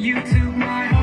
You took my heart.